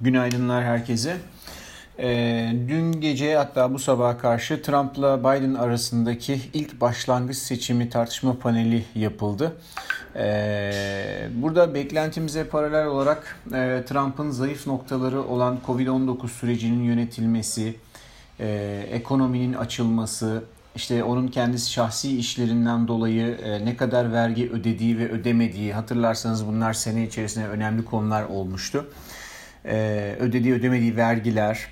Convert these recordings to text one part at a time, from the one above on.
Günaydınlar herkese. Ee, dün gece hatta bu sabaha karşı Trump'la Biden arasındaki ilk başlangıç seçimi tartışma paneli yapıldı. Ee, burada beklentimize paralel olarak e, Trump'ın zayıf noktaları olan Covid-19 sürecinin yönetilmesi, e, ekonominin açılması, işte onun kendisi şahsi işlerinden dolayı e, ne kadar vergi ödediği ve ödemediği hatırlarsanız bunlar sene içerisinde önemli konular olmuştu. E, ödediği ödemediği vergiler,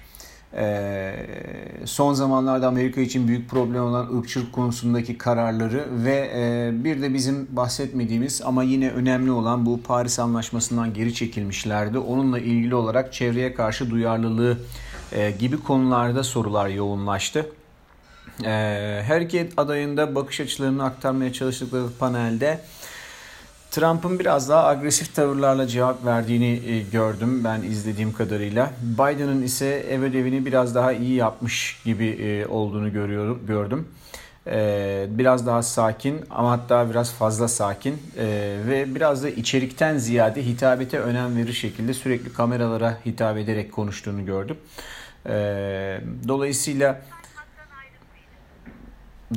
e, son zamanlarda Amerika için büyük problem olan ırkçılık konusundaki kararları ve e, bir de bizim bahsetmediğimiz ama yine önemli olan bu Paris Anlaşması'ndan geri çekilmişlerdi. Onunla ilgili olarak çevreye karşı duyarlılığı e, gibi konularda sorular yoğunlaştı. Ee, her iki adayında bakış açılarını aktarmaya çalıştıkları panelde Trump'ın biraz daha agresif tavırlarla cevap verdiğini e, gördüm ben izlediğim kadarıyla. Biden'ın ise ev ödevini biraz daha iyi yapmış gibi e, olduğunu görüyorum, gördüm. Ee, biraz daha sakin ama hatta biraz fazla sakin ve biraz da içerikten ziyade hitabete önem verir şekilde sürekli kameralara hitap ederek konuştuğunu gördüm. Dolayısıyla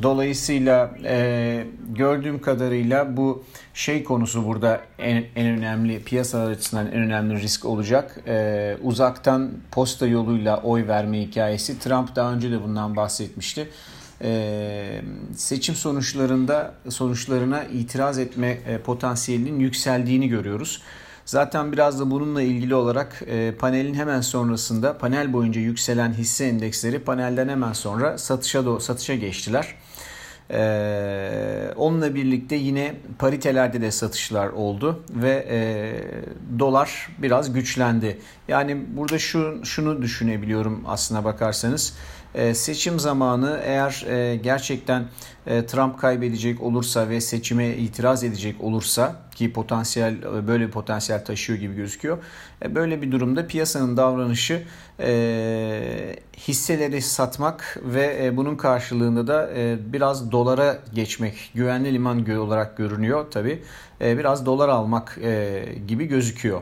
Dolayısıyla e, gördüğüm kadarıyla bu şey konusu burada en, en önemli piyasalar açısından en önemli risk olacak. E, uzaktan posta yoluyla oy verme hikayesi. Trump daha önce de bundan bahsetmişti. E, seçim sonuçlarında sonuçlarına itiraz etme e, potansiyelinin yükseldiğini görüyoruz. Zaten biraz da bununla ilgili olarak e, panelin hemen sonrasında panel boyunca yükselen hisse endeksleri panelden hemen sonra satışa satışa geçtiler. Ee, onunla birlikte yine paritelerde de satışlar oldu ve e, dolar biraz güçlendi. Yani burada şu şunu düşünebiliyorum aslına bakarsanız. E, seçim zamanı eğer e, gerçekten e, Trump kaybedecek olursa ve seçime itiraz edecek olursa ki potansiyel böyle bir potansiyel taşıyor gibi gözüküyor. Böyle bir durumda piyasanın davranışı hisseleri satmak ve bunun karşılığında da biraz dolara geçmek güvenli liman olarak görünüyor tabi. Biraz dolar almak gibi gözüküyor.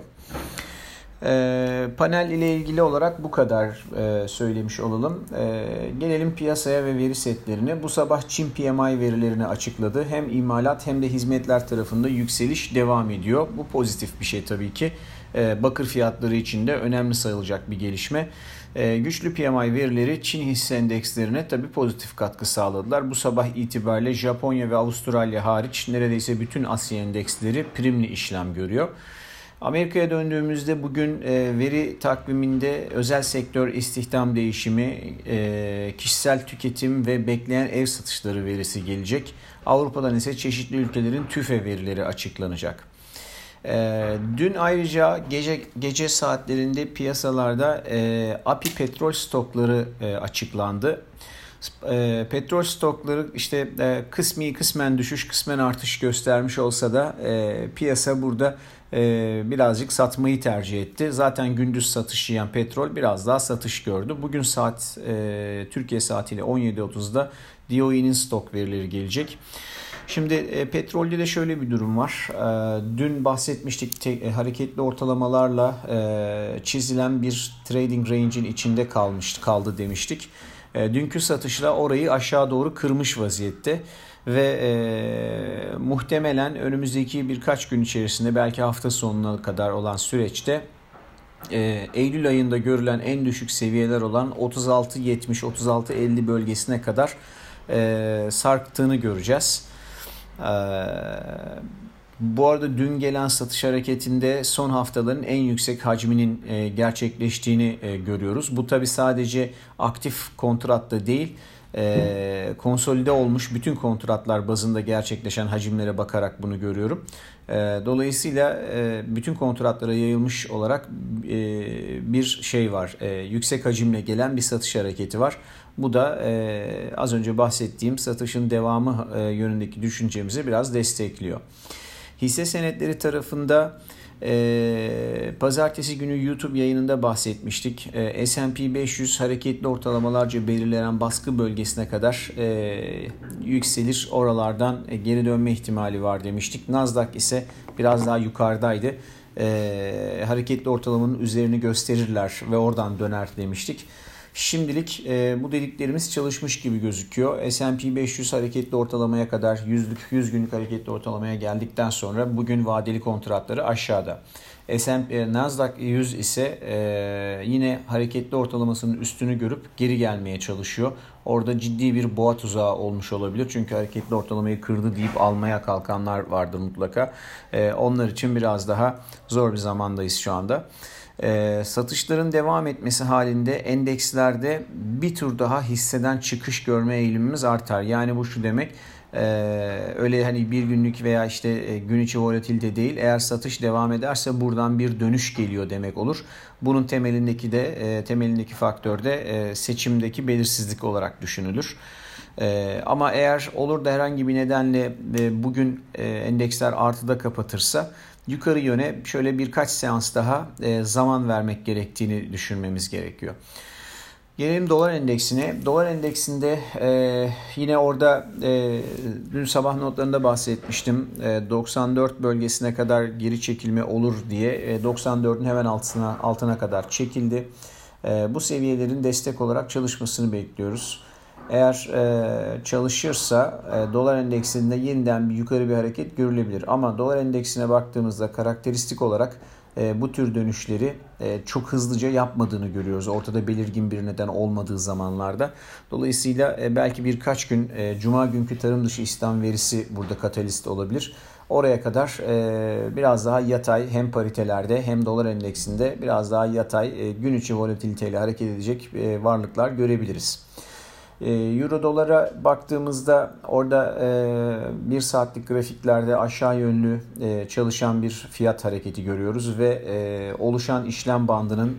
E, panel ile ilgili olarak bu kadar e, söylemiş olalım. E, gelelim piyasaya ve veri setlerine. Bu sabah Çin PMI verilerini açıkladı. Hem imalat hem de hizmetler tarafında yükseliş devam ediyor. Bu pozitif bir şey tabii ki. E, bakır fiyatları için de önemli sayılacak bir gelişme. E, güçlü PMI verileri Çin hisse endekslerine tabii pozitif katkı sağladılar. Bu sabah itibariyle Japonya ve Avustralya hariç neredeyse bütün Asya endeksleri primli işlem görüyor. Amerika'ya döndüğümüzde bugün e, veri takviminde özel sektör istihdam değişimi, e, kişisel tüketim ve bekleyen ev satışları verisi gelecek. Avrupa'dan ise çeşitli ülkelerin TÜFE verileri açıklanacak. E, dün ayrıca gece gece saatlerinde piyasalarda API petrol stokları açıklandı. E, petrol stokları işte e, kısmi kısmen düşüş kısmen artış göstermiş olsa da e, piyasa burada e, birazcık satmayı tercih etti. Zaten gündüz satış yiyen petrol biraz daha satış gördü. Bugün saat e, Türkiye saatiyle 17.30'da DOE'nin stok verileri gelecek. Şimdi e, petrolde de şöyle bir durum var. E, dün bahsetmiştik te, e, hareketli ortalamalarla e, çizilen bir trading range'in içinde kalmıştı, kaldı demiştik. E, dünkü satışla orayı aşağı doğru kırmış vaziyette ve e, muhtemelen önümüzdeki birkaç gün içerisinde belki hafta sonuna kadar olan süreçte e, Eylül ayında görülen en düşük seviyeler olan 36-70-36-50 bölgesine kadar e, sarktığını göreceğiz. E, bu arada dün gelen satış hareketinde son haftaların en yüksek hacminin e, gerçekleştiğini e, görüyoruz. Bu tabi sadece aktif kontratta değil e, konsolide olmuş bütün kontratlar bazında gerçekleşen hacimlere bakarak bunu görüyorum. Dolayısıyla bütün kontratlara yayılmış olarak bir şey var. Yüksek hacimle gelen bir satış hareketi var. Bu da az önce bahsettiğim satışın devamı yönündeki düşüncemizi biraz destekliyor. Hisse senetleri tarafında e, pazartesi günü YouTube yayınında bahsetmiştik. E, S&P 500 hareketli ortalamalarca belirlenen baskı bölgesine kadar e, yükselir. Oralardan e, geri dönme ihtimali var demiştik. Nasdaq ise biraz daha yukarıdaydı. e, hareketli ortalamanın üzerini gösterirler ve oradan döner demiştik. Şimdilik e, bu dediklerimiz çalışmış gibi gözüküyor. S&P 500 hareketli ortalamaya kadar 100'lük 100 günlük hareketli ortalamaya geldikten sonra bugün vadeli kontratları aşağıda. S&P Nasdaq 100 ise e, yine hareketli ortalamasının üstünü görüp geri gelmeye çalışıyor. Orada ciddi bir boğa tuzağı olmuş olabilir. Çünkü hareketli ortalamayı kırdı deyip almaya kalkanlar vardır mutlaka. E, onlar için biraz daha zor bir zamandayız şu anda. E, satışların devam etmesi halinde endekslerde bir tur daha hisseden çıkış görme eğilimimiz artar. Yani bu şu demek ee, öyle hani bir günlük veya işte e, gün içi volatilde değil. Eğer satış devam ederse buradan bir dönüş geliyor demek olur. Bunun temelindeki de e, temelindeki faktör de e, seçimdeki belirsizlik olarak düşünülür. E, ama eğer olur da herhangi bir nedenle e, bugün e, endeksler artıda kapatırsa yukarı yöne şöyle birkaç seans daha e, zaman vermek gerektiğini düşünmemiz gerekiyor. Gelelim dolar endeksine. Dolar endeksinde e, yine orada e, dün sabah notlarında bahsetmiştim. E, 94 bölgesine kadar geri çekilme olur diye. E, 94'ün hemen altına altına kadar çekildi. E, bu seviyelerin destek olarak çalışmasını bekliyoruz. Eğer e, çalışırsa e, dolar endeksinde yeniden bir yukarı bir hareket görülebilir. Ama dolar endeksine baktığımızda karakteristik olarak e, bu tür dönüşleri e, çok hızlıca yapmadığını görüyoruz. Ortada belirgin bir neden olmadığı zamanlarda. Dolayısıyla e, belki birkaç gün e, Cuma günkü tarım dışı istihdam verisi burada katalist olabilir. Oraya kadar e, biraz daha yatay hem paritelerde hem dolar endeksinde biraz daha yatay e, gün içi volatiliteyle hareket edecek e, varlıklar görebiliriz. Ee, Euro dolara baktığımızda orada e, bir saatlik grafiklerde aşağı yönlü e, çalışan bir fiyat hareketi görüyoruz ve e, oluşan işlem bandının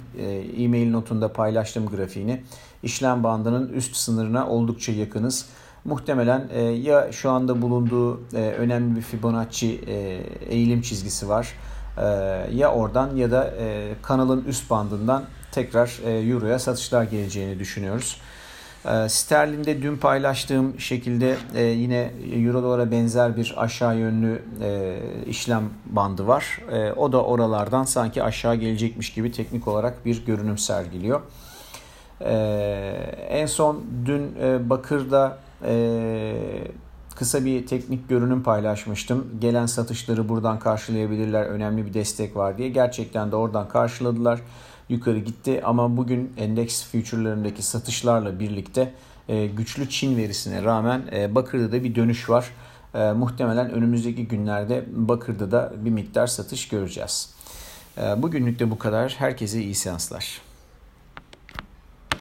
e-mail notunda paylaştığım grafiğini işlem bandının üst sınırına oldukça yakınız. Muhtemelen ya şu anda bulunduğu önemli bir Fibonacci eğilim çizgisi var ya oradan ya da kanalın üst bandından tekrar Euro'ya satışlar geleceğini düşünüyoruz. E, sterlinde dün paylaştığım şekilde e, yine Euro dolara benzer bir aşağı yönlü e, işlem bandı var. E, o da oralardan sanki aşağı gelecekmiş gibi teknik olarak bir görünüm sergiliyor. En son dün Bakır'da kısa bir teknik görünüm paylaşmıştım. Gelen satışları buradan karşılayabilirler. Önemli bir destek var diye. Gerçekten de oradan karşıladılar yukarı gitti ama bugün endeks future'larındaki satışlarla birlikte e, güçlü Çin verisine rağmen e, Bakır'da da bir dönüş var. E, muhtemelen önümüzdeki günlerde Bakır'da da bir miktar satış göreceğiz. Bugünlük de bu kadar. Herkese iyi seanslar.